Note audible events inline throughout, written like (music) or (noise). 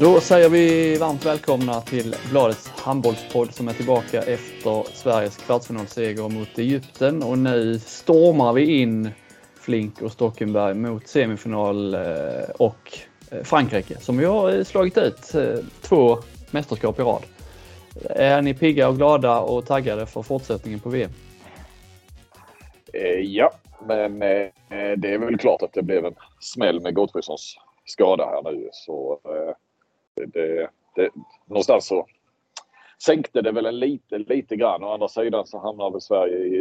Då säger vi varmt välkomna till Bladets handbollspodd som är tillbaka efter Sveriges kvartsfinalseger mot Egypten och nu stormar vi in Flink och Stockenberg mot semifinal eh, och eh, Frankrike som vi har eh, slagit ut två mästerskap i rad. Är ni pigga och glada och taggade för fortsättningen på VM? Ja, men det är väl klart att det blev en smäll med Gottfridssons skada här nu. Så det, det, någonstans så sänkte det väl en lite, lite grann. Å andra sidan så hamnar väl Sverige i,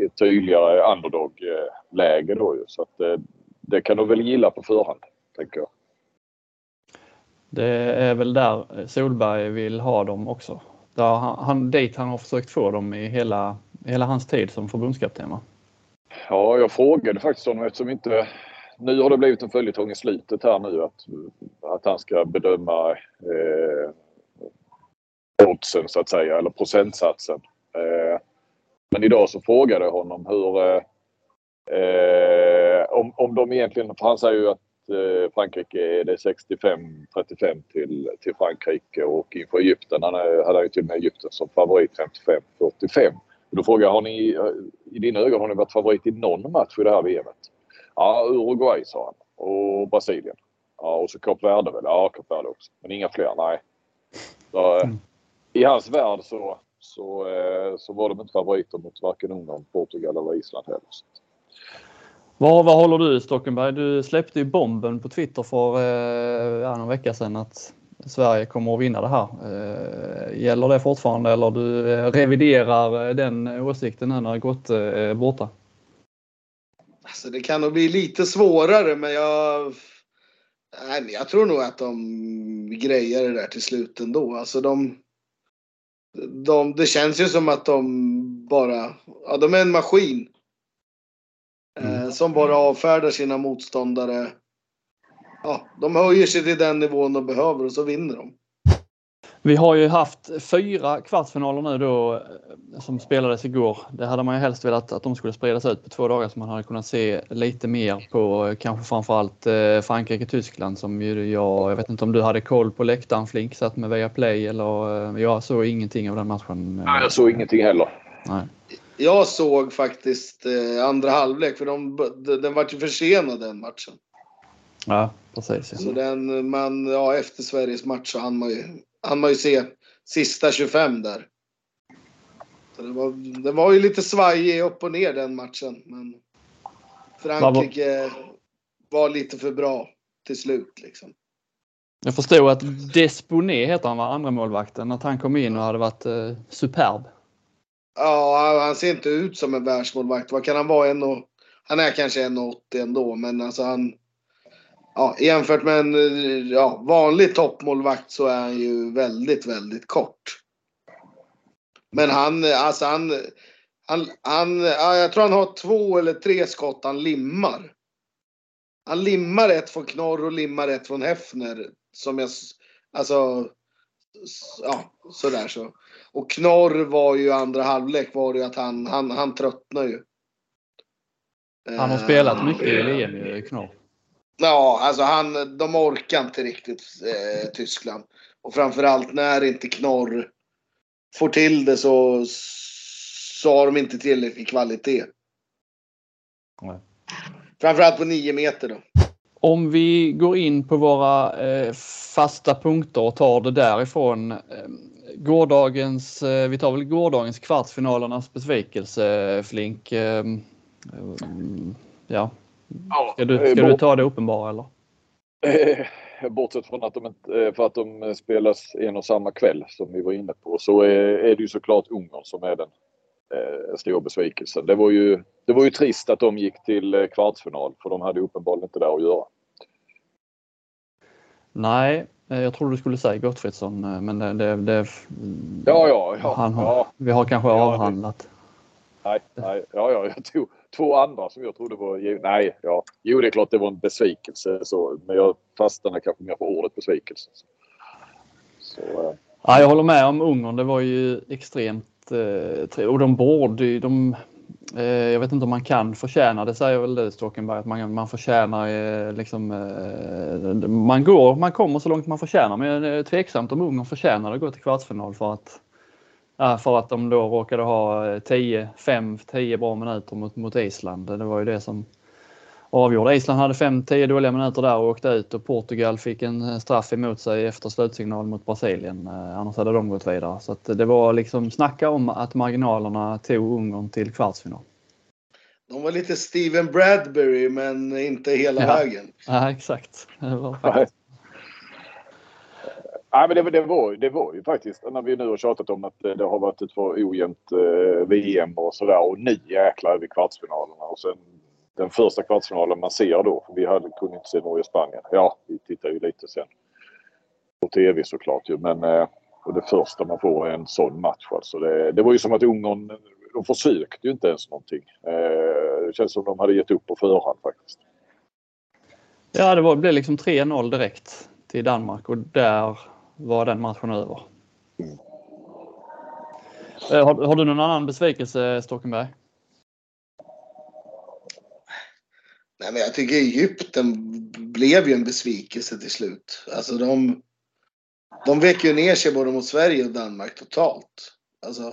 i ett tydligare underdog-läge då ju. Så att det, det kan de väl gilla på förhand, tänker jag. Det är väl där Solberg vill ha dem också. Där han, dit han har försökt få dem i hela, hela hans tid som förbundskapten va? Ja, jag frågade faktiskt honom eftersom inte nu har det blivit en följetong i slutet här nu att, att han ska bedöma eh, oddsen så att säga, eller procentsatsen. Eh, men idag så frågade jag honom hur eh, eh om, om de egentligen, för han säger ju att eh, Frankrike är det 65-35 till, till Frankrike och inför Egypten, han hade ju till och med Egypten som favorit 55-45. Då frågar jag, har ni i dina ögon har ni varit favorit i någon match i det här VMet? Ja, Uruguay sa han. Och Brasilien. Ja, och så Kap Verde väl? Ja, Kap Verde också. Men inga fler, nej. Så, eh, mm. I hans värld så, så, eh, så var de inte favoriter mot varken Ungern, Portugal eller Island heller. Vad, vad håller du Stockenberg? Du släppte ju bomben på Twitter för eh, någon vecka sedan att Sverige kommer att vinna det här. Gäller det fortfarande eller du reviderar den åsikten nu när Gott är borta? Alltså det kan nog bli lite svårare men jag... Nej, men jag tror nog att de grejer det där till slut ändå. Alltså de, de... Det känns ju som att de bara... Ja, de är en maskin. Eh, mm. som bara avfärdar sina motståndare. Ja, de höjer sig till den nivån de behöver och så vinner de. Vi har ju haft fyra kvartsfinaler nu då eh, som spelades igår. Det hade man ju helst velat att de skulle spridas ut på två dagar så man hade kunnat se lite mer på eh, kanske framförallt eh, Frankrike-Tyskland som ju jag, jag vet inte om du hade koll på läktaren Flink, satt med Viaplay eller jag såg ingenting av den matchen. Nej, jag såg ingenting heller. Nej. Jag såg faktiskt andra halvlek för de, den var ju försenad den matchen. Ja, precis. Ja. Så den, man, ja, efter Sveriges match så hann man ju han man ju se sista 25 där. Så det, var, det var ju lite svajig upp och ner den matchen. Men Frankrike var lite för bra till slut liksom. Jag förstod att Desponé heter han var andra målvakten att han kom in och hade varit eh, superb. Ja, han ser inte ut som en världsmålvakt. Vad kan han vara? En och, han är kanske 1,80 ändå, men alltså han ja, jämfört med en ja, vanlig toppmålvakt så är han ju väldigt, väldigt kort. Men han, alltså han, han, han ja, jag tror han har två eller tre skott han limmar. Han limmar ett från Knorr och limmar ett från Hefner. Som jag, alltså, ja, sådär så. Och Knorr var ju andra halvlek var det ju att han, han, han tröttnar ju. Han har spelat mycket i VM, Knorr. Ja, alltså han, de orkar inte riktigt eh, Tyskland. Och framförallt när inte Knorr får till det så, så har de inte tillräcklig kvalitet. Nej. Framförallt på nio meter då. Om vi går in på våra eh, fasta punkter och tar det därifrån. Eh, gårdagens, eh, vi tar väl gårdagens kvartsfinalernas besvikelse Flink. Eh, ja, Ska du, ska du ta det uppenbara eller? Bortsett från att de, inte, eh, för att de spelas en och samma kväll som vi var inne på så är, är det ju såklart Ungern som är den eh, stora besvikelsen. Det var, ju, det var ju trist att de gick till eh, kvartsfinal för de hade uppenbarligen inte där att göra. Nej, eh, jag tror du skulle säga Gottfridsson men det... det, det ja, ja, ja, han har, ja. Vi har kanske avhandlat. Nej, nej, ja, ja, jag tog, två andra som jag trodde var... Nej, ja. Jo, det är klart det var en besvikelse. Så, men jag fastnade kanske mer på ordet besvikelse. Så, äh. ja, jag håller med om Ungern. Det var ju extremt... Eh, och de borde ju... De, Eh, jag vet inte om man kan förtjäna det, säger väl du Stockenberg, att man, man förtjänar eh, liksom, eh, man går, man kommer så långt man förtjänar, men det är tveksamt om Ungern förtjänar att gå till kvartsfinal för att för att de då råkade ha 10, 5, 10 bra minuter mot, mot Island. Det var ju det som avgjorde. Island hade 5-10 dåliga minuter där och åkte ut och Portugal fick en straff emot sig efter slutsignal mot Brasilien. Annars hade de gått vidare. Så det var liksom snacka om att marginalerna tog Ungern till kvartsfinal. De var lite Steven Bradbury men inte hela ja. vägen. Ja, exakt. Det var (laughs) faktiskt. Nej, men det, det, var, det var ju faktiskt när vi nu har tjatat om att eh, det har varit ett för ojämnt eh, VM och sådär och nu jäklar är vi kvartsfinalerna och sen den första kvartsfinalen man ser då. Vi hade, kunde inte se Norge-Spanien. Ja, vi tittar ju lite sen på tv såklart ju. Men eh, och det första man får är en sån match. Alltså det, det var ju som att Ungern, de försökte ju inte ens någonting. Eh, det känns som de hade gett upp på förhand faktiskt. Ja, det, var, det blev liksom 3-0 direkt till Danmark och där var den matchen över. Mm. Har, har, du någon annan besvikelse Stockenberg? Nej, men jag tycker Egypten blev ju en besvikelse till slut. Alltså de, de vek ju ner sig både mot Sverige och Danmark totalt. Alltså,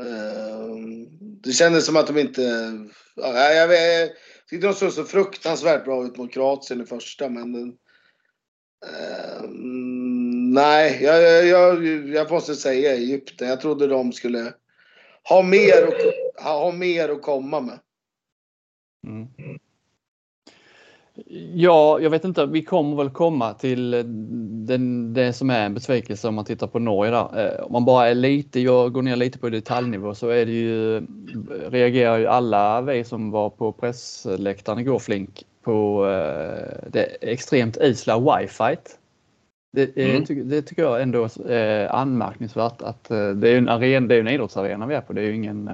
eh, det kändes som att de inte... Ja, jag, jag tyckte de såg så fruktansvärt bra ut mot Kroatien i första, men... Eh, nej, jag, jag, jag måste säga Egypten. Jag trodde de skulle ha mer, och, ha mer att komma med. Mm. Ja, jag vet inte. Vi kommer väl komma till den, det som är en besvikelse om man tittar på Norge. Där. Eh, om man bara är lite, jag går ner lite på detaljnivå så är det ju, reagerar ju alla vi som var på pressläktaren igår Flink på eh, det extremt isla wifi. Det, mm. det, tycker jag ändå är anmärkningsvärt att det är en, arena, det är en idrottsarena vi är på. Det är ju ingen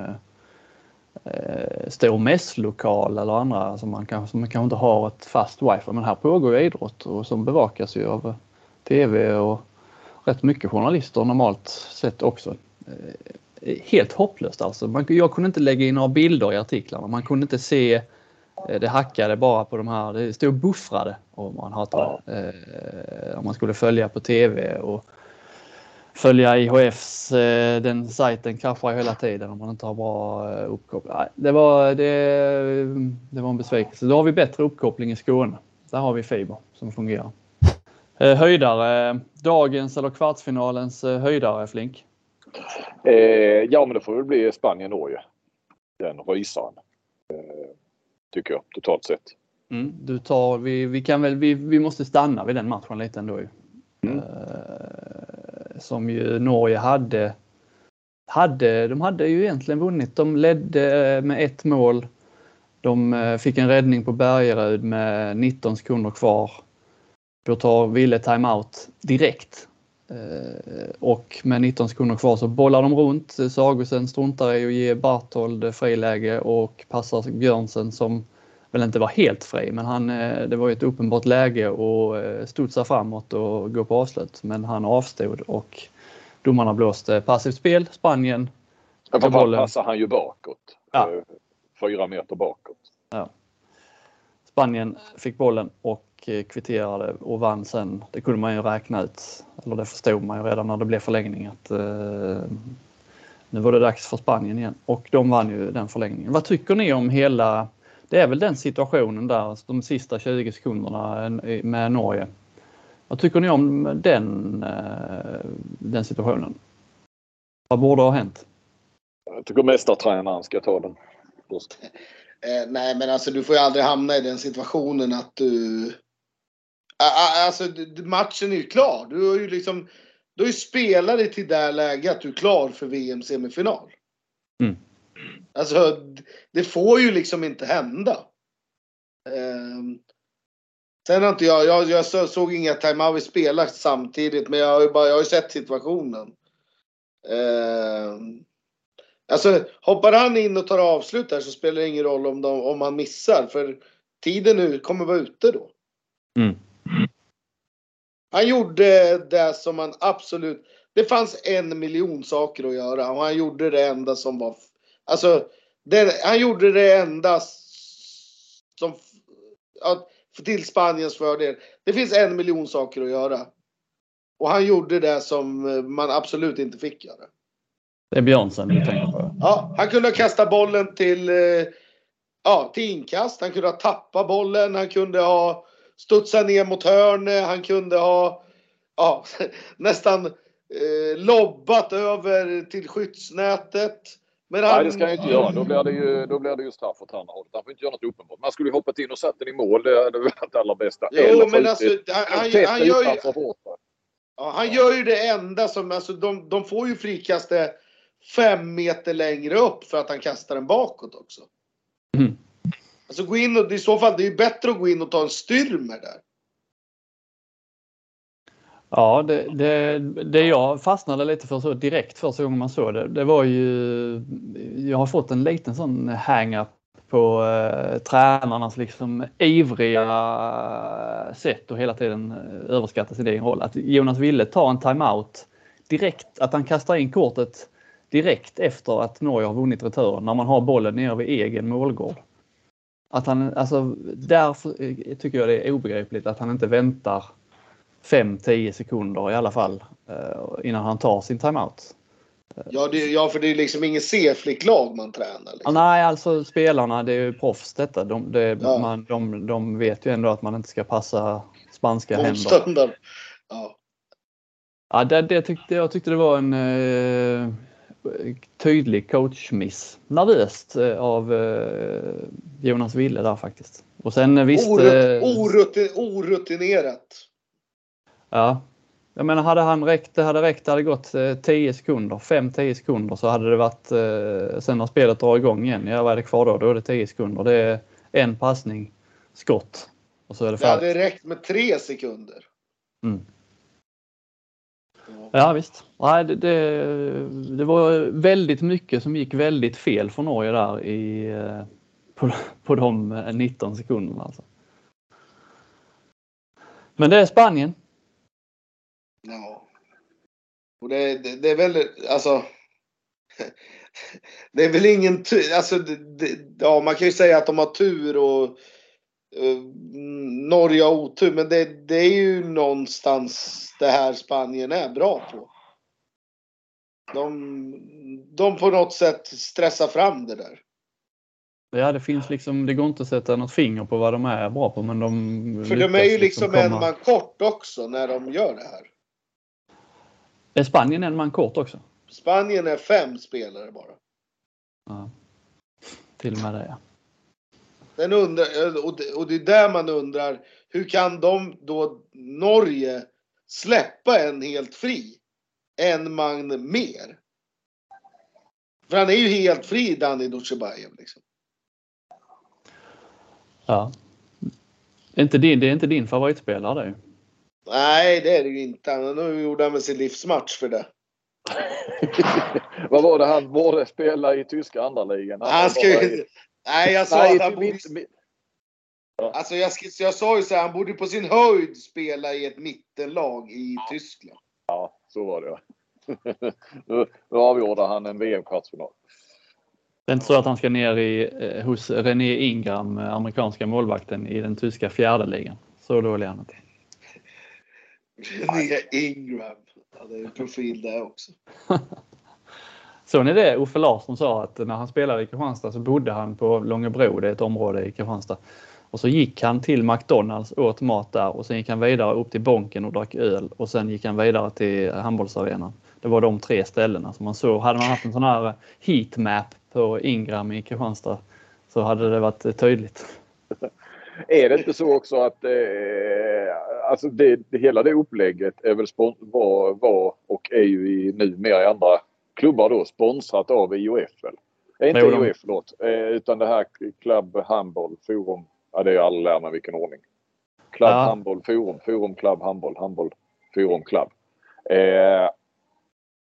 eh, stor mässlokal eller andra som man kanske, som kanske inte har ett fast wifi. Men här pågår ju idrott och som bevakas ju av tv och rätt mycket journalister normalt sett också. Eh, helt hopplöst alltså. Man, jag kunde inte lägga in några bilder i artiklarna. Man kunde inte se eh, det hackade bara på de här, det stod buffrade om man hatar eh, om man skulle följa på tv och följa IHFs, eh, den sajten kraschar hela tiden om man inte har bra eh, uppkoppling. Det var, det, det var en besvikelse. Då har vi bättre uppkoppling i Skåne. Där har vi fiber som fungerar. Eh, höjdare, dagens eller kvartsfinalens höjdare Flink? Eh, ja men det får väl bli Spanien-Norge. Den rysaren. Tycker jag totalt sett. Mm, du tar, vi, vi, kan väl, vi, vi måste stanna vid den matchen lite ändå. Mm. Eh, som ju Norge hade. hade. De hade ju egentligen vunnit. De ledde eh, med ett mål. De eh, fick en räddning på Bergerud med 19 sekunder kvar. Då tar Ville timeout direkt. Och med 19 sekunder kvar så bollar de runt. Sagosen struntar i att ge Barthold friläge och passar Björnsen som väl inte var helt fri, men han, eh, det var ett uppenbart läge att eh, studsa framåt och gå på avslut. Men han avstod och domarna blåste passivt spel. Spanien. Ja, för bollen. passar han ju bakåt. Ja. Eh, fyra meter bakåt. Ja. Spanien fick bollen och kvitterade och vann sen. Det kunde man ju räkna ut. Eller det förstod man ju redan när det blev förlängning att eh, nu var det dags för Spanien igen. Och de vann ju den förlängningen. Vad tycker ni om hela det är väl den situationen där, de sista 20 sekunderna med Norge. Vad tycker ni om den, eh, den situationen? Vad borde ha hänt? Jag tycker mästartränaren ska ta den. Eh, nej, men alltså du får ju aldrig hamna i den situationen att du... Alltså matchen är ju klar. Du har ju liksom... Du har ju spelat dig till det läget att du är klar för VM-semifinal. Mm. Alltså, det får ju liksom inte hända. Um, sen har inte jag, jag, jag såg inga timeout spela samtidigt, men jag har ju, bara, jag har ju sett situationen. Um, alltså, hoppar han in och tar avslut där så spelar det ingen roll om, de, om han missar, för tiden nu kommer vara ute då. Mm. Han gjorde det som han absolut... Det fanns en miljon saker att göra och han gjorde det enda som var Alltså, Den, han gjorde det enda som... Ja, till Spaniens fördel. Det finns en miljon saker att göra. Och han gjorde det som man absolut inte fick göra. Det är Björnsen du tänker på? Ja, han kunde ha kastat bollen till, eh, ja, till inkast. Han kunde ha tappat bollen. Han kunde ha studsat ner mot hörnet. Han kunde ha ja, (laughs) nästan eh, lobbat över till skyddsnätet. Men han... Nej, det ska han inte göra. Då blir det ju, då blir det ju straff åt andra hållet. Han får inte göra något uppenbart. Man skulle ju hoppat in och satt den i mål. Det hade varit det allra bästa. Jo, Eller men alltså, han, han, han, gör ju, ja, han gör ju det enda som... Alltså, de, de får ju frikastet fem meter längre upp för att han kastar den bakåt också. Mm. Alltså gå in och i så fall, det är ju bättre att gå in och ta en styrmer där. Ja, det, det, det jag fastnade lite för så direkt första gången man såg det, det var ju... Jag har fått en liten sån hang-up på eh, tränarnas liksom ivriga eh, sätt och hela tiden eh, överskatta sin egen roll. Att Jonas Ville tar en timeout direkt, att han kastar in kortet direkt efter att Norge har vunnit returen när man har bollen nere vid egen målgård. Att han, alltså, därför tycker jag det är obegripligt att han inte väntar 5-10 sekunder i alla fall eh, innan han tar sin timeout. Ja, det, ja för det är liksom ingen C-flicklag man tränar. Liksom. Nej, alltså spelarna, det är ju proffs detta. De, det, ja. man, de, de vet ju ändå att man inte ska passa spanska händer. Ja. Ja, det, det tyckte, jag tyckte det var en eh, tydlig coachmiss. Nervöst eh, av eh, Jonas Wille där faktiskt. Och sen visst... Orut, orutin, orutinerat. Ja. Jag menar hade han räckt, det hade räckt, det hade gått 10 sekunder, 5-10 sekunder så hade det varit, sen när spelet drar igång igen, ja vad är det kvar då? Då är det 10 sekunder. Det är en passning, skott och så är det färdigt. Det hade räckt med 3 sekunder. Mm. Ja visst. Nej, det, det, det, var väldigt mycket som gick väldigt fel för Norge där i, eh, på, på de eh, 19 sekunderna. Alltså. Men det är Spanien. Ja. Och det, det, det är väl alltså. (laughs) Det är väl ingen tur. Alltså, ja, man kan ju säga att de har tur och Norge har otur, men det, det, är ju någonstans det här Spanien är bra på. De, de på något sätt stressar fram det där. Ja, det finns liksom, det går inte att sätta något finger på vad de är bra på, men de För de är ju liksom, liksom en man kort också när de gör det här. Är Spanien en man kort också? Spanien är fem spelare bara. Ja. Till och med det, ja. Den undrar, och det är där man undrar, hur kan de då, Norge, släppa en helt fri? En man mer? För han är ju helt fri, Danny Dutjebajev. Liksom. Ja. Inte din, det är inte din favoritspelare det. Nej, det är det ju inte. Nu gjorde han med sin livsmatch för det. (laughs) Vad var det han borde spela i tyska andra ligan? Han, han ska ju, Nej, jag sa Nej, att han borde... Mitt, Alltså jag, jag sa ju så här, han borde på sin höjd spela i ett mittenlag i Tyskland. Ja, så var det. (laughs) nu, nu avgjorde han en VM-kvartsfinal. Det är inte så att han ska ner i, eh, hos René Ingram, eh, amerikanska målvakten i den tyska fjärde ligan. Så dålig är han inte. René Ingram. Ja, det är en profil där också. (laughs) Såg ni det Uffe Larsson sa att när han spelade i Kristianstad så bodde han på Långebro, det är ett område i Kristianstad. Och så gick han till McDonalds, åt mat där och sen gick han vidare upp till Bonken och drack öl och sen gick han vidare till handbollsarenan. Det var de tre ställena som man såg. Hade man haft en sån här heatmap på Ingram i Kristianstad så hade det varit tydligt. Är det inte så också att eh, alltså det, det, hela det upplägget är väl var, var och är ju i, numera i andra klubbar då sponsrat av IOF väl? Eh, inte IOF, de... förlåt. Eh, utan det här Club Handboll Forum. Ja, det är alla lär mig vilken ordning. Club ja. Handboll Forum. Forum Club Handboll. Handboll Forum Club. Eh,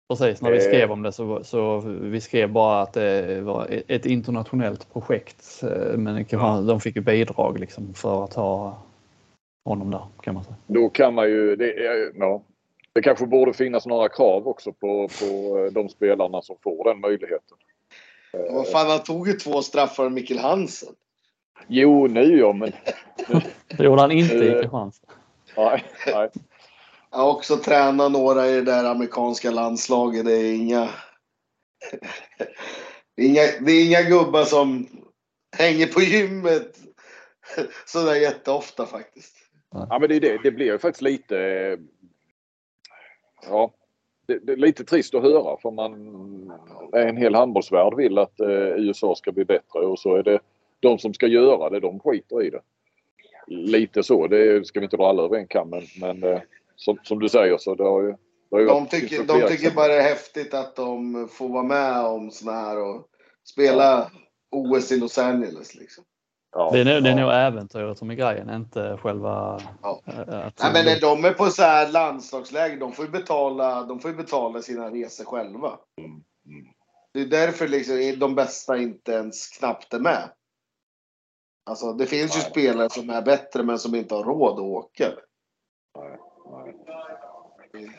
Precis, när vi skrev eh. om det så, så vi skrev bara att det var ett internationellt projekt. Men de fick ju bidrag liksom för att ha honom där kan man säga. Då kan man ju, det, ja, det kanske borde finnas några krav också på, på de spelarna som får den möjligheten. Vad fan, han tog ju två straffar av Mikkel Hansen. Jo, nu ja, men... Det gjorde han inte i Eh. Kristianstad. Nej, nej. Jag har också tränat några i det där amerikanska landslaget. Det är inga... det, är inga det är inga gubbar som hänger på gymmet sådär jätteofta faktiskt. Ja, men det, är det, det blir ju faktiskt lite... Ja, det, det är lite trist att höra för man... En hel handbollsvärld vill att eh, USA ska bli bättre och så är det de som ska göra det, de skiter i det. Lite så, det ska vi inte dra alla över en kam men, men eh, som, som du säger så det har ju... Det har ju De tycker, de tycker bara det är häftigt att de får vara med om såna här och spela OS i Los Angeles. Liksom. Ja, Det är, nog- det är ja. nog äventyret som är grejen, inte själva... Ja. eh, Att, Nej, men när de är på så här landslagsläger, de får ju betala, de får ju betala sina resor själva. Mm, mm. Det är därför liksom de bästa inte ens knappt är med. Alltså det finns ju Nej. spelare som är bättre men som inte har råd att åka. Nej, nej.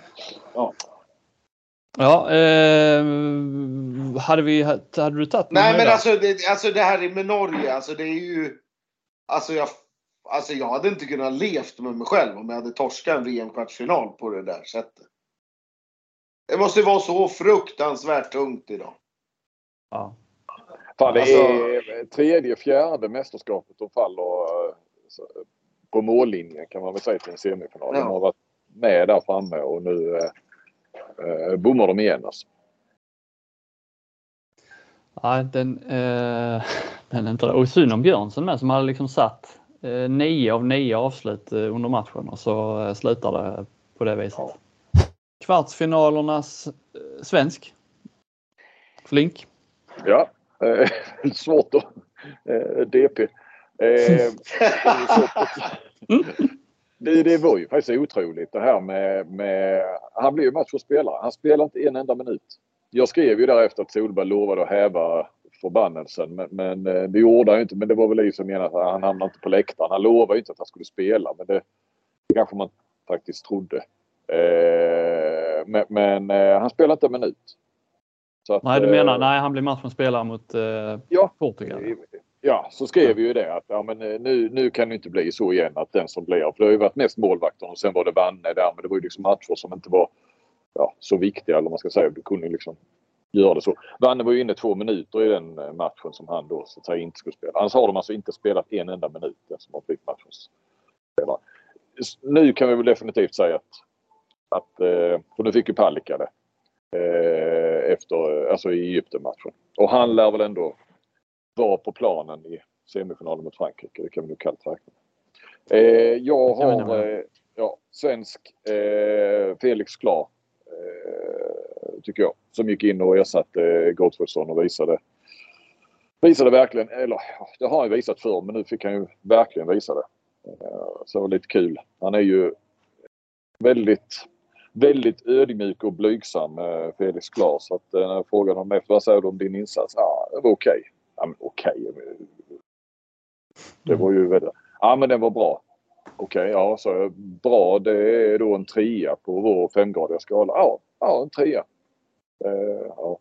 Ja. Ja, eh, hade, vi, hade du tagit Nej men alltså det, alltså det här med Norge, alltså det är ju... Alltså jag, alltså jag hade inte kunnat levt med mig själv om jag hade torskat en VM-kvartsfinal på det där sättet. Det måste vara så fruktansvärt tungt idag. Ja. Fan, det Alltså- är tredje, fjärde mästerskapet de faller eh, på mållinjen kan man väl säga till en semifinal. Ja. De har varit med där framme och nu eh, bommar de igen alltså. Nej, den, eh, (laughs) den är inte det. Och synd om Björnsson med som hade liksom satt eh, nio av nio avslut eh, under matchen och så eh, slutar det på det viset. Ja. Kvartsfinalernas eh, svensk. Flink. Ja, eh, (laughs) svårt att... DP. Eh, (laughs) det, det var ju faktiskt otroligt det här med... med han blev ju matchens spelare. Han spelade inte en enda minut. Jag skrev ju därefter att Solberg lovade att häva förbannelsen. Men, men eh, det gjorde han ju inte. Men det var väl liksom menat att han hamnade inte på läktaren. Han lovade ju inte att han skulle spela. Men det, det kanske man faktiskt trodde. Eh, men men eh, han spelade inte en minut. Att, Nej, du eh, menar nej, han blir matchens spelare mot eh, Ja. Portugal. Ja, så skrev vi ju det att ja, men eh, nu, nu kan det inte bli så igen att den som blir, för det har ju varit mest målvakten och sen var det Vanne där men det var ju liksom matcher som inte var ja, så viktiga eller man ska säga. Du kunde ju liksom göra det så. Vanne var ju inne två minuter i den eh, matchen som han då så att säga inte skulle spela. Annars har de alltså inte spelat en enda minut den som har blivit matchens spelare. Nu kan vi väl definitivt säga att, att eh, för nu fick ju Palicka det. Efter, alltså i Egypten-matchen. Och han lär väl ändå vara på planen i semifinalen mot Frankrike. Det kan vi nog kallt räkna med. Eh, jag har eh, ja, svensk eh, Felix Klar. Tycker jag. Som gick in och ersatte eh, Gottfridsson och visade Visade verkligen, eller det har han ju visat förr men nu fick han ju verkligen visa det. Så det var lite kul. Han är ju väldigt väldigt ödmjuk och blygsam Felix Klar. Så att när jag frågade honom efter vad säger du om din insats? Ja, det var okej. Ja, men okej. Det var ju väldigt... Ja, men den var bra. Okej, ja, så jag. Bra, det är då en trea på vår femgradiga skala. Ja, ja en trea. Eh, ja.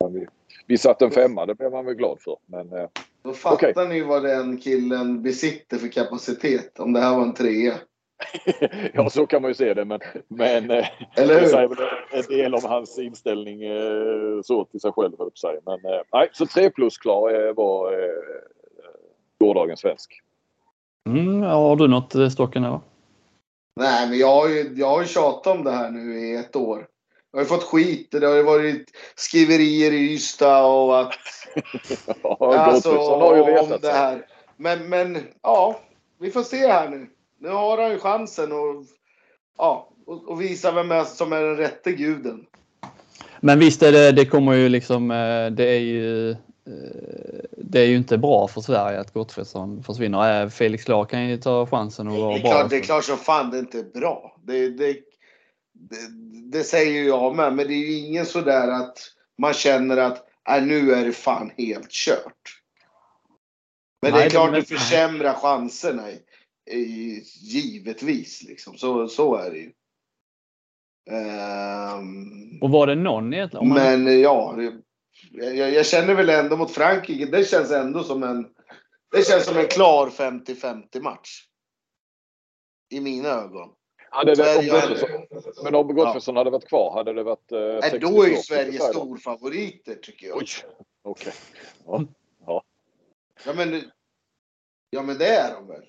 Men vi, vi satte en femma, det blev man väl glad för. Men eh, Då fattar Okej. ni vad den killen besitter för kapacitet. Om det här var en trea. (laughs) ja, så kan man ju se det. Men, men eh, Eller det hur? säger en del om hans inställning eh, så till sig själv, höll jag på att säga. Men eh, nej, så 3 plus klar var gårdagens svensk. Mm, ja, har du något stocken eller? Nej, men jag har, ju, jag har ju tjatat om det här nu i ett år. Jag har ju fått skit. Det har ju varit skriverier i Ystad och att... (laughs) Ja, alltså, har ju om retat det sig. här. Men, men ja, vi får se här nu. Nu har han ju chansen att ja, och, och visa vem är, som är den rätte guden. Men visst är det, det kommer ju liksom, eh, det är ju eh, det är ju inte bra för Sverige att Gottfridsson försvinner. Eh, Felix Klar kan ju ta chansen och Det vara är, bra. klart, det är klart som fan det inte är bra. Det, det, det, det säger ju jag med. Men det är ju ingen sådär att man känner att äh, nu är det fan helt kört. Men det Nej, är det- klart men- det försämrar chanserna. Givetvis liksom. Så, så är det ju. Ehm, Och var det någon egentligen? Man, men ja, det, jag, jag känner väl ändå mot Frankrike, det känns ändå som en, det känns som en klar 50-50 match. I mina ögon. Hade det, om Sverige- Gottfridsson, men om Gottfridsson hade varit kvar, hade det varit eh, Nej, 60 då är ju Sverige storfavoriter tycker jag. Oj, okej. Ja men, ja men det är de väl?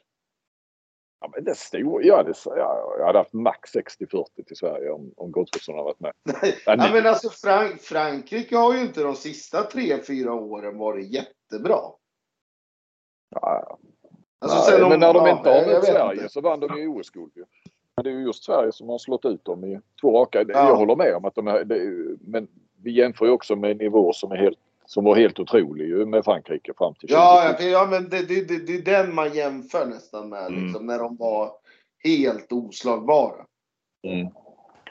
Ja, men det är stor. Ja, det, ja, jag hade haft max 60-40 till Sverige om, om Gottfridsson hade varit med. (laughs) Nej. Ja, ni- men alltså Frank Frankrike har ju inte de sista tre, fyra åren varit jättebra. Ja, Alltså, nej, om- men när de inte har jag mött Sverige inte. så vann de ju OS-guld. ju. Men det är ju just Sverige som har slått ut dem i två raka. Ja. Jag håller med om att de är, det, men vi jämför ju också med en nivå som, är helt, som var helt otrolig ju med Frankrike fram till 20. Ja, ja, men det, det, det, det är den man jämför nästan med. Mm. Liksom, när de var helt oslagbara. Mm.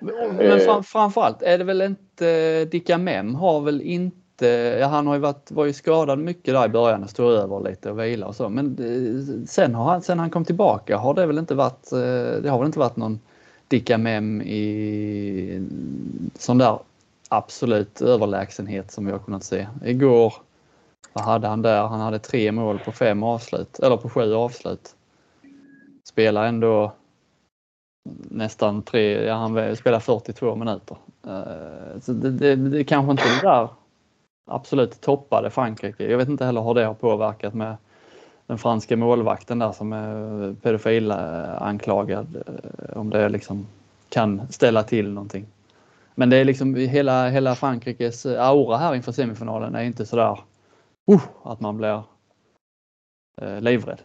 Men Eh. fram, framförallt är det väl inte Dicka Mem har väl inte, ja, han har ju varit, var ju skadad mycket där i början och stod över lite och vila och så. Men eh, sen, har han, sen han kom tillbaka har det väl inte varit, eh, det har väl inte varit någon Dicka Mem i sån där absolut överlägsenhet som vi har kunnat se. Igår, vad hade han där? Han hade tre mål på fem avslut, eller på sju avslut. Spelar ändå nästan tre, ja, han spelar 42 minuter. Eh, så det, det, det kanske inte det där absolut toppade Frankrike. Jag vet inte heller hur det har påverkat med den franska målvakten där som är pedofilanklagad. Eh, eh, om det liksom kan ställa till någonting. Men det är liksom hela, hela Frankrikes aura här inför semifinalen är inte sådär uh, att man blir eh, livrädd.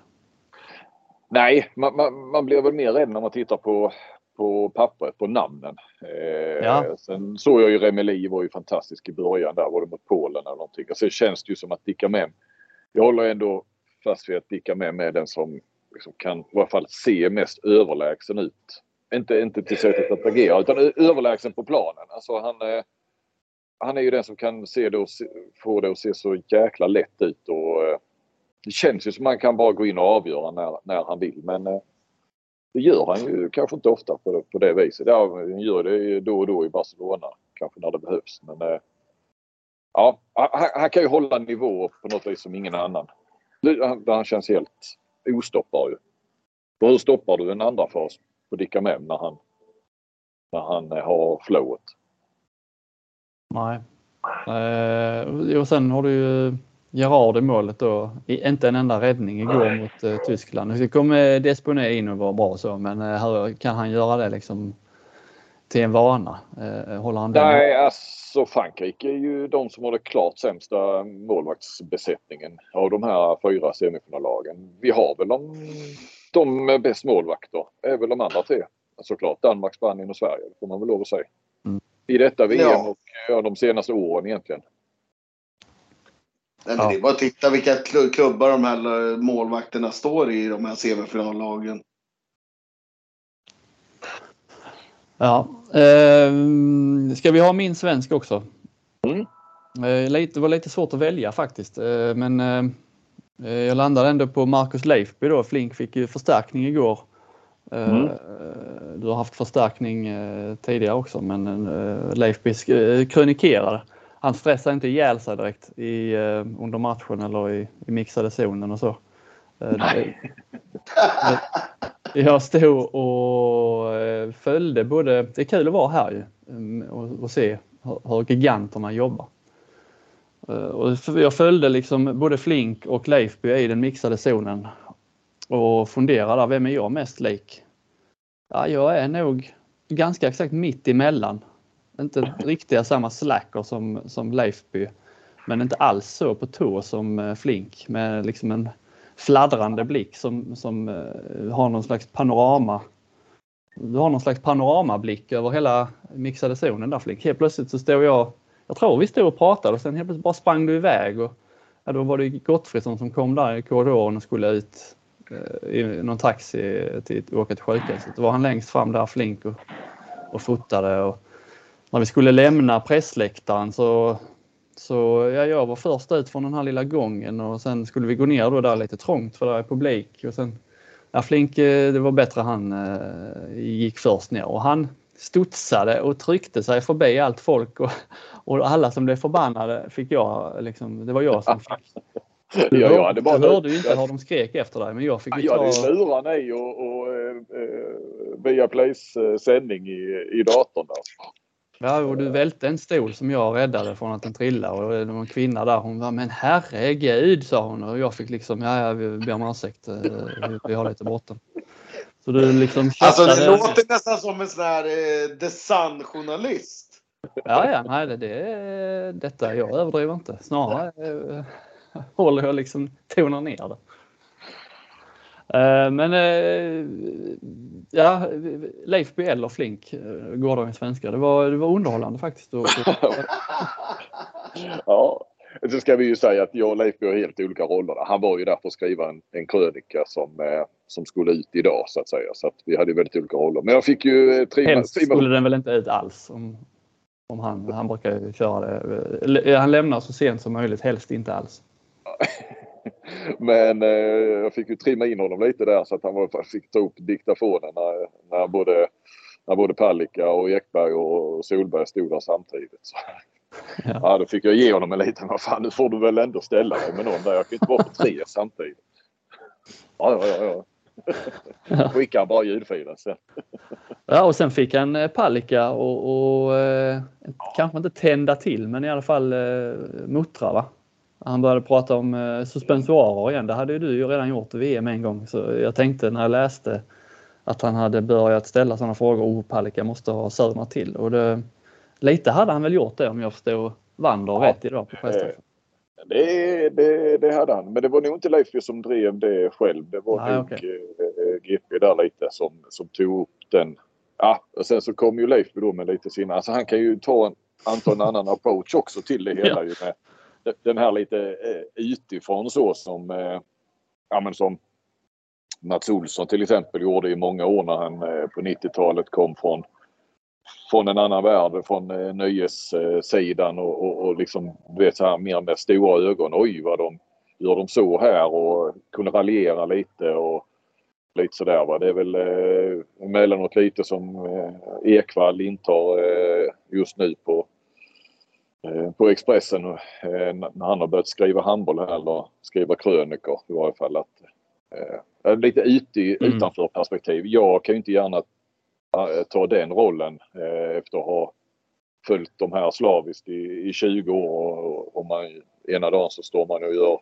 Nej, man, man, man blir väl mer rädd när man tittar på, på pappret, på namnen. Eh, Ja. Sen såg jag ju Remeli var ju fantastisk i början där, var det mot Polen eller någonting. Och sen känns det ju som att Dicka Mem, jag håller ändå fast vid att Dicka Mem är den som liksom kan i alla fall se mest överlägsen ut. Inte, inte till sättet att agera utan överlägsen på planen. Alltså han, eh, han är ju den som kan se det och se, få det att se så jäkla lätt ut. Och, eh, det känns ju som man kan bara gå in och avgöra när, när han vill men eh, det gör han ju kanske inte ofta på, det- på det viset. Ja, han gör det ju då och då i Barcelona kanske när det behövs. Men ja, han, han kan ju hålla nivå på något vis som ingen annan. Han, han känns helt ostoppbar ju. För hur stoppar du en andra fas på Dicka Mem när han, när han har flowet? Nej. Eh, och sen har du ju Gerard i målet då. I, inte en enda räddning igår mot eh, Tyskland. Det kom eh, Desponé in och var bra så men eh, hur kan han göra det liksom till en vana? Eh, håller han den? Nej, alltså Frankrike är ju de som har det klart sämsta målvaktsbesättningen av de här fyra semifinallagen. Vi har väl de, de med bäst målvakter. är väl de andra tre. Såklart Danmark, Spanien och Sverige. Det får man väl lov att säga. Mm. I detta VM Ja. och ja, de senaste åren egentligen. Nej, Ja. Det är bara att titta vilka klu- klubbar de här eh, målvakterna står i, de här semifinallagen. Ja. Eh, ska vi ha min svensk också? Mm. Eh, lite, det var lite svårt att välja faktiskt. Eh, men eh, jag landade ändå på Marcus Leifby då. Flink fick ju förstärkning igår. Eh, Mm. Du har haft förstärkning eh, tidigare också men eh, Leifby eh, krönikerade. Han stressade inte ihjäl sig direkt i, eh, under matchen eller i, i mixade zonen och så. Eh, det- jag stod och eh, följde både, det är kul att vara här ju mm, och, och se hur, hur giganterna jobbar. Eh, och jag följde liksom både Flink och Leifby i den mixade zonen och funderade, vem är jag mest lik? Ja, jag är nog ganska exakt mitt emellan. Inte riktiga samma slacker som, som Leifby, men inte alls så på tå som eh, Flink med liksom en fladdrande blick som, som eh, har någon slags panorama. Du har någon slags panoramablick över hela mixade zonen där Flink. Helt plötsligt så stod jag, jag tror vi stod och pratade och sen helt plötsligt bara sprang du iväg och ja, då var det Gottfridsson som kom där i korridoren och skulle ut eh, i någon taxi till att åka till sjukhuset. Då var han längst fram där Flink och, och fotade och när vi skulle lämna pressläktaren så så ja, jag var först ut från den här lilla gången och sen skulle vi gå ner då där lite trångt för där är publik. Och sen, ja, Flink, eh, det var bättre han eh, gick först ner och han studsade och tryckte sig förbi allt folk och, och alla som blev förbannade fick jag liksom, det var jag som fick. Du, Ja, jag hade bara- du hörde ju inte hur de skrek efter dig men jag fick ju Jag hade ta... ju lurat dig och, och eh, via Plays eh, sändning i, i datorn där. Ja, och du välte en stol som jag räddade från att den trillade och det var en kvinna där. Hon var men herregud sa hon och jag fick liksom ja, ja vi ber om ursäkt. eh, vi har lite bråttom. Så du liksom Alltså det låter nästan som en sån här eh, The Sun-journalist. Ja, ja, nej, det, det är detta. Jag överdriver inte. Snarare eh, (laughs) håller jag liksom tonar ner det. Eh, men eh, ja, Leif B eller Flink, eh, gårdagens svenska. Det var, det var underhållande faktiskt. Och, och, (laughs) Ja, så ska vi ju säga att jag och Leif har helt olika roller. Han var ju där för att skriva en, en krönika som, eh, som skulle ut idag så att säga. Så att vi hade väldigt olika roller. Men jag fick ju eh, helst skulle den väl inte ut alls. Om, om han, han brukar ju köra det. Le- Han lämnar så sent som möjligt, helst inte alls. (laughs) Men eh, jag fick ju trimma in honom lite där så att han var, fick ta upp diktafonen när, när, både, när både Palicka och Ekberg och Solberg stod där samtidigt. Så, Ja. ja. då fick jag ge honom en liten, vad fan nu får du väl ändå ställa dig med någon där. Jag kan inte vara på tre (laughs) samtidigt. Ja, ja, ja. ja. Skicka bara ljudfilen sen. Ja, och sen fick han eh, Palicka och, och eh, kanske inte tända till, men i alla fall eh, muttra. Va? Han började prata om eh, suspensoarer igen. Det hade ju du ju redan gjort i VM en gång. Så jag tänkte när jag läste att han hade börjat ställa sådana frågor. Oh, Palicka måste ha surnat till. Och det, lite hade han väl gjort det om jag förstår Wander Ja, rätt idag på pressträffen. Det, det, det hade han. Men det var nog inte Leif som drev det själv. Det var Nej, nog okej. eh, GP där lite som, som tog upp den. Ja, och sen så kom ju Leif då med lite sina. Alltså han kan ju ta en, anta en annan approach också till det hela (laughs) ju med de- den här lite eh, utifrån så som eh, ja men som Mats Olsson till exempel gjorde i många år när han eh, på 90-talet kom från från en annan värld, från eh, nöjessidan och, och, och liksom du vet så här mer med stora ögon. Oj vad de gör de så här och kunde raljera lite och lite sådär va. Det är väl eh, emellanåt lite som eh, Ekvall intar eh, just nu på eh, på Expressen eh, när han har börjat skriva handboll här eller skriva krönikor i varje fall. Att, eh, lite uti, Mm. utanför perspektiv. Jag kan ju inte gärna ta den rollen eh, efter att ha följt de här slaviskt i, i 20 år och, och man, ena dagen så står man och gör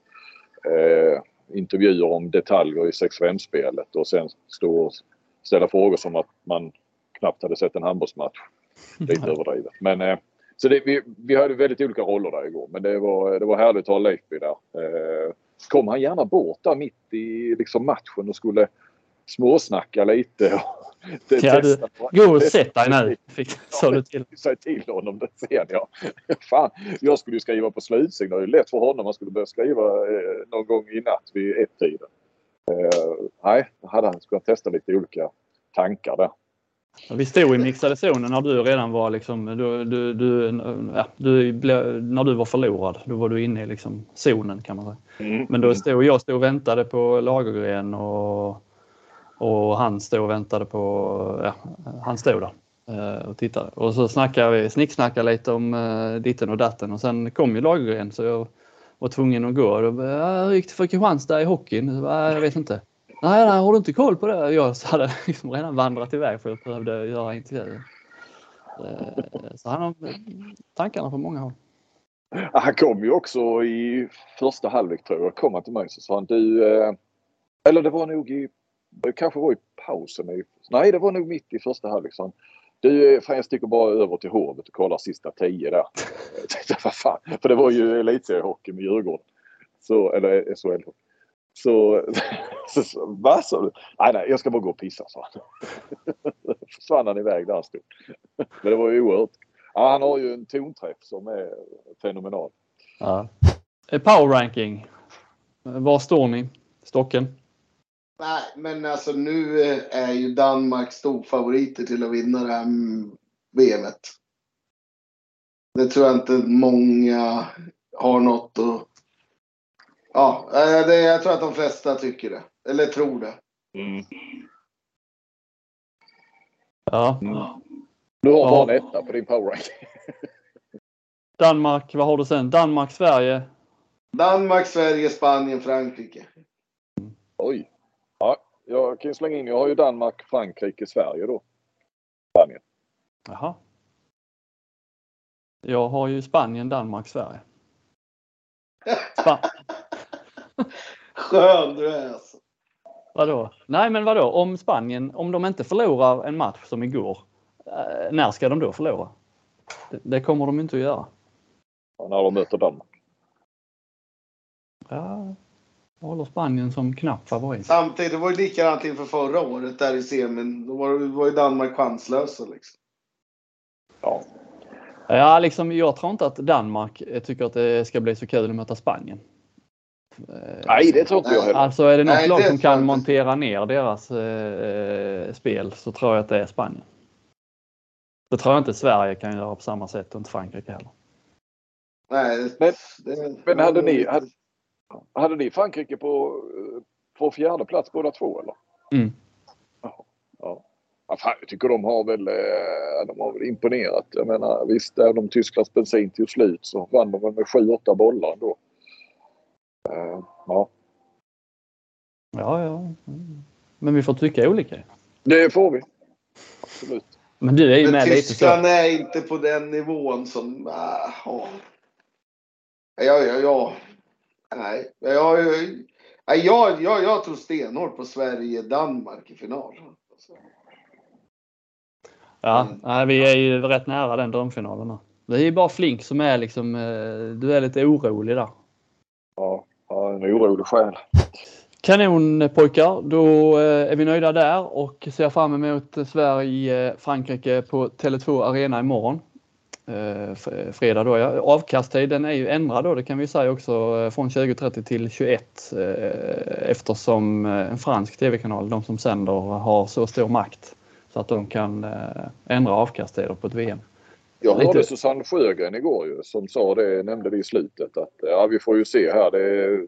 eh, intervjuer om detaljer i 6-5-spelet och sen står och ställa frågor som att man knappt hade sett en handbollsmatch. Lite överdrivet. Men eh, så det, vi, vi hade väldigt olika roller där igår men det var, det var härligt att ha Leifby där. Eh, kom han gärna bort där mitt i liksom, matchen och skulle småsnacka lite. Och det, (laughs) Ja, du- Gå och sätt dig nu, (laughs) fick, sa du till. Säg till honom det sen ja. (laughs) Fan, jag skulle ju skriva på slutsignal. Det är lätt för honom. Han skulle börja skriva eh, någon gång i natt vid ett-tiden. Eh, nej, då hade han skulle testa lite olika tankar där. Vi stod i mixade zonen när du redan var liksom, du, du, du, ja, du blev, när du var förlorad. Då var du inne i liksom zonen kan man säga. Men då stod jag stod och väntade på Lagergren och, och han stod och väntade på, ja, han stod där eh, och tittade. Och så snackade vi, snicksnackade lite om eh, ditten och datten och sen kom ju Lagergren så jag var tvungen att gå. Då, hur gick det för Kristianstad i hockeyn? Äh, jag vet inte. Nej, nej, har du inte koll på det? Jag hade (laughs) liksom redan vandrat iväg för jag behövde göra intervjuer. Eh, så han har tankarna på många håll. Han kom ju också i första halvlek tror jag. Kom han till mig så sa han du... Eller det var nog i... Det kanske var i pausen. Nej, det var nog mitt i första halvlek. han. Du, fan jag sticker bara över till Hovet och kollar sista tio där. (laughs) Jag tänkte, vad fan. För det var ju elitseriehockey med Djurgården. Så, eller SHL. (laughs) Så, så, så vad sa du? Nej, nej, jag ska bara gå och pissa, sa han. (laughs) Försvann han iväg där han stod. Men det var ju oerhört. Ja, han har ju en tonträff som är fenomenal. Ja. Power ranking. Var står ni? Stocken? Nej, men alltså nu eh, är ju Danmark storfavoriter till att vinna det här mm, VMet. Det tror jag inte många har något att... Ja, eh, det, jag tror att de flesta tycker det. Eller tror det. Ja. Mm. Du har Ja. bara en etta på din powerranking. (laughs) Danmark, vad har du sen? Danmark, Sverige. Danmark, Sverige, Spanien, Frankrike. Oj. Ja, jag kan ju slänga in. Jag har ju Danmark, Frankrike, Sverige då. Spanien. Jaha. Jag har ju Spanien, Danmark, Sverige. Spa (laughs) Skön du är alltså. vadå? Nej, men vadå? Om Spanien, om de inte förlorar en match som igår, eh, när ska de då förlora? Det, det kommer de inte att göra. Ja, när de möter Danmark. Ja, håller Spanien som knapp favorit. Samtidigt, det var ju likadant inför förra året där i semin. Då var, var ju Danmark chanslösa liksom. Ja. Ja, liksom, jag tror inte att Danmark eh, tycker att det ska bli så kul att möta Spanien. Eh, Nej, det tror inte jag heller. Alltså är det något Nej, lag det som kan inte. montera ner deras eh, spel så tror jag att det är Spanien. Det tror jag inte Sverige kan göra på samma sätt och inte Frankrike heller. Nej, Men- det, men hade ni- hade- Hade ni Frankrike på, på fjärde plats båda två eller? Mm. Jaha, Ja. Ja, fan, jag tycker de har väl, eh, de har väl imponerat. Jag menar visst, är de Tysklands bensin till slut så vann de väl med 7-8 bollar ändå. Eh, ja, Ja, ja. Men vi får tycka olika. det får vi. Absolut. Men du är ju Men med lite Tyskland så. är inte på den nivån som... Äh, ja. Ja, ja, ja. Nej, jag, jag, jag, jag, tror stenhårt på Sverige-Danmark i final. Alltså. Ja, nej, vi är ju rätt nära den drömfinalen. här. Det är ju bara Flink som är liksom, eh, du är lite orolig där. Ja, en orolig själ. Kanon pojkar, då eh, är vi nöjda där och ser fram emot Sverige-Frankrike på Tele2 Arena imorgon. Eh, fredag då ja. Avkasttiden är ju ändrad då, det kan vi säga också, eh, från 20.30 till 21 eh, eftersom en fransk tv-kanal, de som sänder, har så stor makt så att de kan eh, ändra avkasttider på ett VM. Jag Lite- hörde Susanne Sjögren igår ju, som sa det, nämnde det i slutet att ja, vi får ju se här. Det är,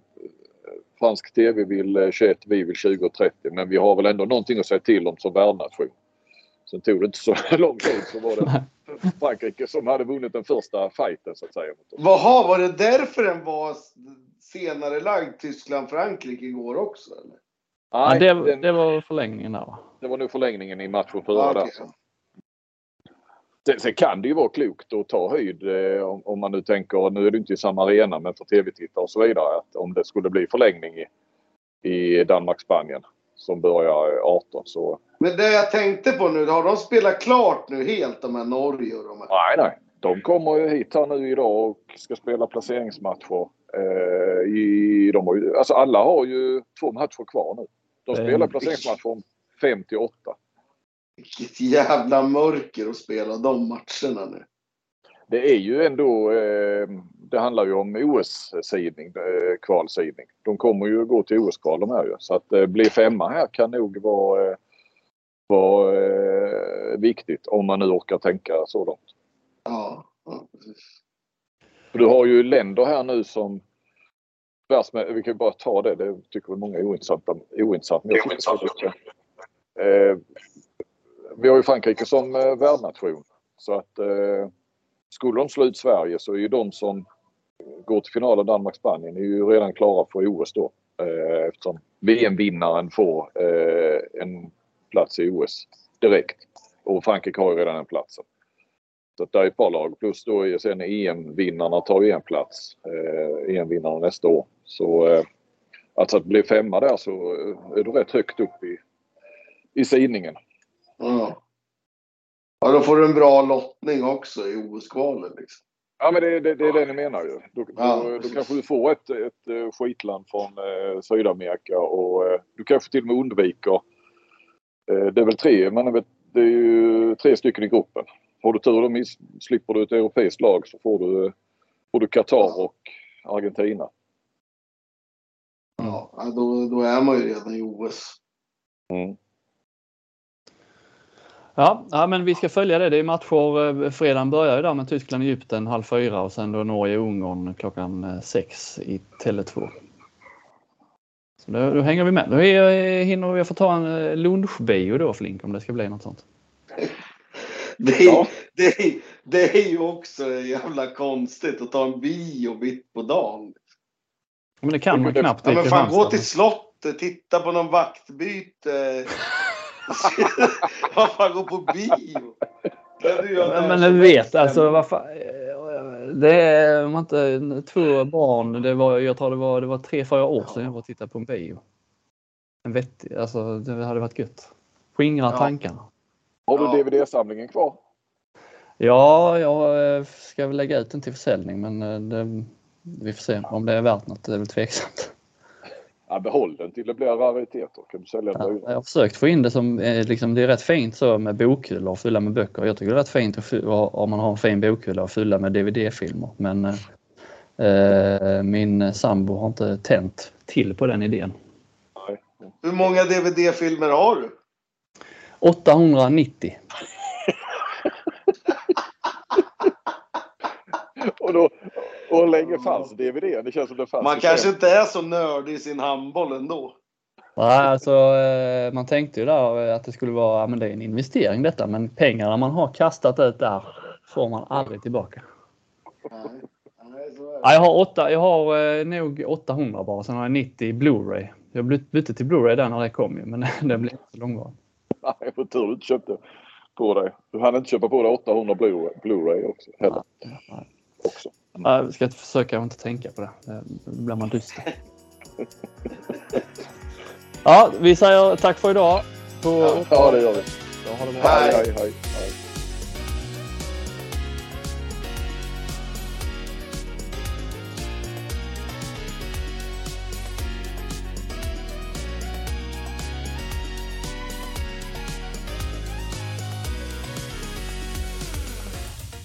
fransk tv vill eh, 21, vi vill 20.30 men vi har väl ändå någonting att säga till om som värdnation. Sen tog det inte så (laughs) lång tid så var det Frankrike som hade vunnit den första fighten så att säga. Jaha, var det därför den var senare lagd Tyskland-Frankrike igår också? Eller? Ja, Nej, det, den, det var förlängningen där va? det var nog förlängningen i matchen före Ja, där. okej. Sen. Kan det ju vara klokt att ta höjd eh, om, om man nu tänker, nu är det inte i samma arena men för tv-tittare och så vidare, att om det skulle bli förlängning i, i Danmark-Spanien som börjar eh, 18 så Men det jag tänkte på nu, har de spelat klart nu helt de här Norge och de här? nej, nej. De kommer ju hit här nu idag och ska spela placeringsmatcher. Eh, i, de har ju, alltså alla har ju två matcher kvar nu. De är spelar en- placeringsmatcher om 5 till 8. Vilket jävla mörker att spela de matcherna nu. Det är ju ändå, eh, det handlar ju om OS-sidning, eh, kvalsidning. De kommer ju gå till OS-kval de här ju. Så att eh, bli femma här kan nog vara, eh, vara eh, viktigt om man nu orkar tänka så långt. Ja, ja precis. För du har ju länder här nu som vi kan ju bara ta det, det tycker väl många är ointressant. ointressant ska- eh, Vi har ju Frankrike som eh, värdnation. Så att eh, skulle de slå ut Sverige så är ju de som går till finalen Danmark-Spanien är ju redan klara för OS då. Eh, eftersom VM-vinnaren får eh, en plats i OS direkt. Och Frankrike har ju redan en plats. Så det är ett par lag. Plus då är sen EM-vinnarna tar ju en plats. Eh, EM-vinnarna nästa år. Så eh, alltså att bli femma där så eh, är du rätt högt upp i, i sidningen. Ja. ja, då får du en bra lottning också i OS-kvalet. Liksom. Ja men det, det, det är det ni menar ju. Då, Ja, då, då kanske du får ett, ett eh, skitland från eh, Sydamerika och eh, du kanske till och med undviker. Eh, det är väl tre, men det är- ju tre stycken i gruppen. Har du tur då miss, slipper du ett europeiskt lag så får du, får du Qatar och Argentina. Ja, då, då är man ju redan i OS. Mm. Ja, ja, men vi ska följa det. Det är matcher. eh, Fredagen börjar ju där med Tyskland, Egypten halv fyra och sen då Norge, Ungern klockan eh, sex i Tele2. Då, då hänger vi med. Då är, hinner vi få ta en eh, lunchbio då Flink om det ska bli något sånt. Det är, ja. det, är, det är ju också jävla konstigt att ta en bio mitt på dagen. Men det kan man knappt ja, men fan, gå till slottet, titta på någon vaktbyte. (laughs) Vad fan, gå på bio. Men, men du vet, alltså vad fan. Det är man inte, två barn, det var, jag tror det var, det var tre, fyra år sedan jag var och tittade på en bio. En vettig, alltså det hade varit gött. Skingra ja. tankarna. Har du DVD-samlingen kvar? Ja, jag eh, ska väl lägga ut den till försäljning men eh, det, vi får se om det är värt något. Det är väl tveksamt. Ja, behåll den till det blir rariteter. Kan du sälja ja, jag har försökt få in det som, eh, liksom, det är rätt fint så med bokhyllor och fylla med böcker. Jag tycker det är rätt fint att, om man har en fin bokhylla och fylla med DVD-filmer. Men eh, min sambo har inte tänt till på den idén. Nej. Hur många DVD-filmer har du? 890. (laughs) och, då, och länge fanns DVD? Det känns som det fanns Man kanske inte är så nördig i sin handboll ändå. Nej, alltså eh, man tänkte ju där att det skulle vara, men det är en investering detta, men pengarna man har kastat ut där får man aldrig tillbaka. Nej. Nej, jag har, åtta, jag har eh, nog 800 bara, sen har jag 90 Blu-ray. Jag bytte till Blu-ray där när det kom ju, men (laughs) det blev inte så långvarigt. Nej, för tur du inte köpte på dig. Du hann inte köpa på dig 800 Blu-ray också heller. Nej, Också. Jag ska försöka inte tänka på det. Då blir man dyster. (laughs) ja, vi säger tack för idag. På... Ja, det gör vi. Hej, hej, hej.